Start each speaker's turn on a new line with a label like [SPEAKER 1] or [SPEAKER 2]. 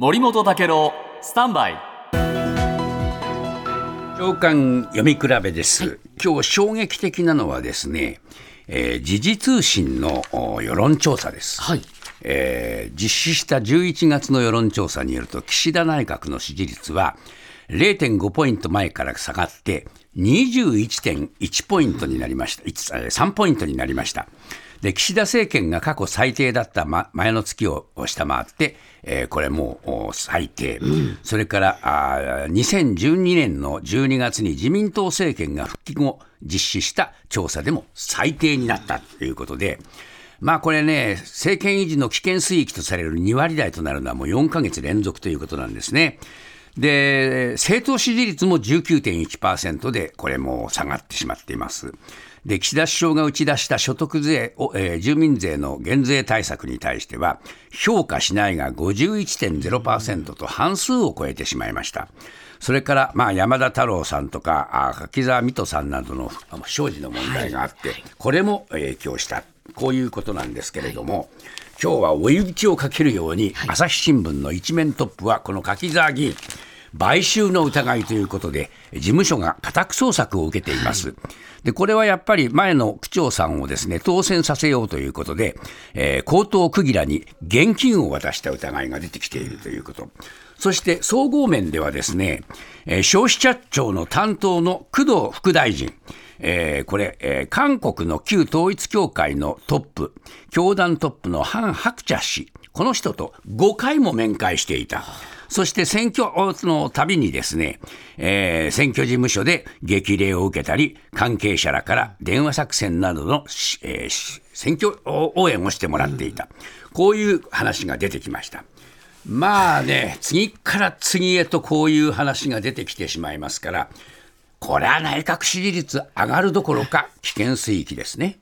[SPEAKER 1] 森本武郎スタンバイ。
[SPEAKER 2] 長官読み比べです、今日衝撃的なのはですね、えー時事通信のお世論調査です、
[SPEAKER 1] はい。
[SPEAKER 2] えー実施した11月の世論調査によると岸田内閣の支持率は0.5ポイント前から下がって21.1ポイントになりました。1えー3ポイントになりましたで岸田政権が過去最低だったま前の月を下回って、えーこれもうお最低、それからあー2012年の12月に自民党政権が復帰後実施した調査でも最低になったということで、まあこれね、政権維持の危険水域とされる2割台となるのはもう4ヶ月連続ということなんですね。で、政党支持率も19.1%で、これも下がってしまっています。で、岸田首相が打ち出した所得税を、えー住民税の減税対策に対しては、評価しないが51.0%と半数を超えてしまいました。それから、まあ、山田太郎さんとか、あ柿沢水戸さんなどのあ不祥事の問題があって、これも影響した。こういうことなんですけれども、今日は追い打ちをかけるように、朝日新聞の一面トップは、この柿沢議員、買収の疑いということで、事務所が家宅捜索を受けています。で、これはやっぱり前の区長さんをですね、当選させようということで、えー、江東区議らに現金を渡した疑いが出てきているということ。そして総合面ではですね、えー消費者庁の担当の工藤副大臣、えーこれ、えー韓国の旧統一教会のトップ、教団トップのハン・ハクチャ氏、この人と5回も面会していた。そして選挙のたびにですね、えー選挙事務所で激励を受けたり、関係者らから電話作戦などの、えー選挙応援をしてもらっていた。こういう話が出てきました。まあね、次から次へとこういう話が出てきてしまいますから、これは内閣支持率上がるどころか危険水域ですね。